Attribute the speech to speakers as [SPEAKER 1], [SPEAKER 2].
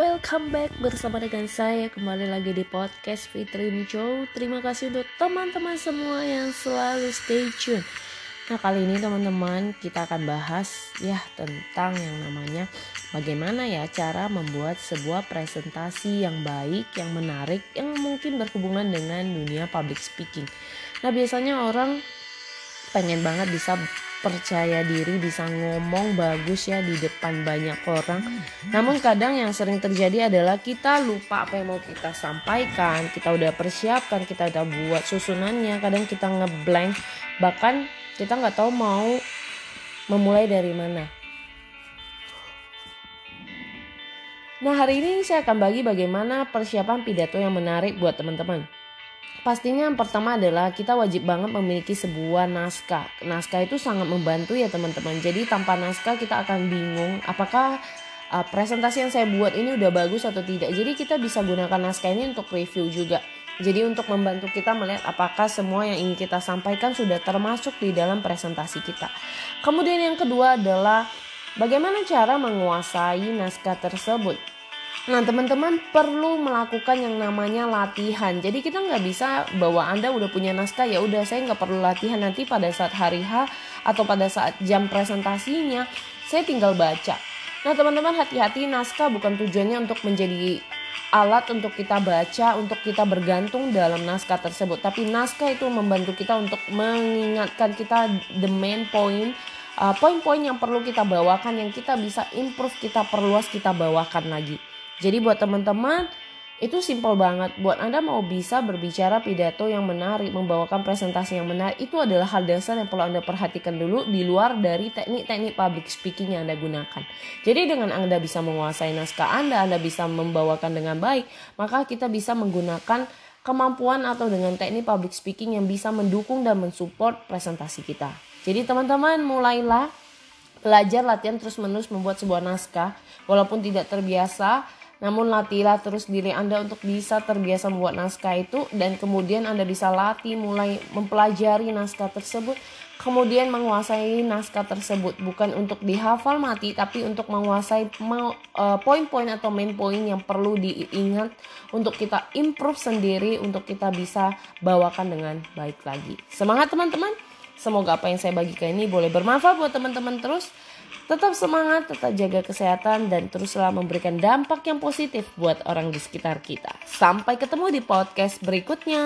[SPEAKER 1] Welcome back bersama dengan saya kembali lagi di podcast Fitri Show. Terima kasih untuk teman-teman semua yang selalu stay tune. Nah kali ini teman-teman kita akan bahas ya tentang yang namanya bagaimana ya cara membuat sebuah presentasi yang baik, yang menarik, yang mungkin berhubungan dengan dunia public speaking. Nah biasanya orang pengen banget bisa percaya diri bisa ngomong bagus ya di depan banyak orang. Namun kadang yang sering terjadi adalah kita lupa apa yang mau kita sampaikan, kita udah persiapkan, kita udah buat susunannya, kadang kita ngeblank, bahkan kita nggak tahu mau memulai dari mana. Nah hari ini saya akan bagi bagaimana persiapan pidato yang menarik buat teman-teman. Pastinya yang pertama adalah kita wajib banget memiliki sebuah naskah. Naskah itu sangat membantu ya teman-teman. Jadi tanpa naskah kita akan bingung apakah uh, presentasi yang saya buat ini udah bagus atau tidak. Jadi kita bisa gunakan naskah ini untuk review juga. Jadi untuk membantu kita melihat apakah semua yang ingin kita sampaikan sudah termasuk di dalam presentasi kita. Kemudian yang kedua adalah bagaimana cara menguasai naskah tersebut. Nah teman-teman perlu melakukan yang namanya latihan. Jadi kita nggak bisa bahwa anda udah punya naskah ya udah saya nggak perlu latihan nanti pada saat hari H atau pada saat jam presentasinya saya tinggal baca. Nah teman-teman hati-hati naskah bukan tujuannya untuk menjadi alat untuk kita baca, untuk kita bergantung dalam naskah tersebut. Tapi naskah itu membantu kita untuk mengingatkan kita the main point, uh, poin-poin yang perlu kita bawakan, yang kita bisa improve, kita perluas, kita bawakan lagi. Jadi buat teman-teman itu simpel banget. Buat Anda mau bisa berbicara pidato yang menarik, membawakan presentasi yang menarik, itu adalah hal dasar yang perlu Anda perhatikan dulu di luar dari teknik-teknik public speaking yang Anda gunakan. Jadi dengan Anda bisa menguasai naskah Anda, Anda bisa membawakan dengan baik, maka kita bisa menggunakan kemampuan atau dengan teknik public speaking yang bisa mendukung dan mensupport presentasi kita. Jadi teman-teman mulailah belajar latihan terus-menerus membuat sebuah naskah walaupun tidak terbiasa namun latihlah terus diri Anda untuk bisa terbiasa membuat naskah itu dan kemudian Anda bisa latih mulai mempelajari naskah tersebut kemudian menguasai naskah tersebut bukan untuk dihafal mati tapi untuk menguasai uh, poin-poin atau main point yang perlu diingat untuk kita improve sendiri untuk kita bisa bawakan dengan baik lagi. Semangat teman-teman. Semoga apa yang saya bagikan ini boleh bermanfaat buat teman-teman terus. Tetap semangat, tetap jaga kesehatan, dan teruslah memberikan dampak yang positif buat orang di sekitar kita. Sampai ketemu di podcast berikutnya.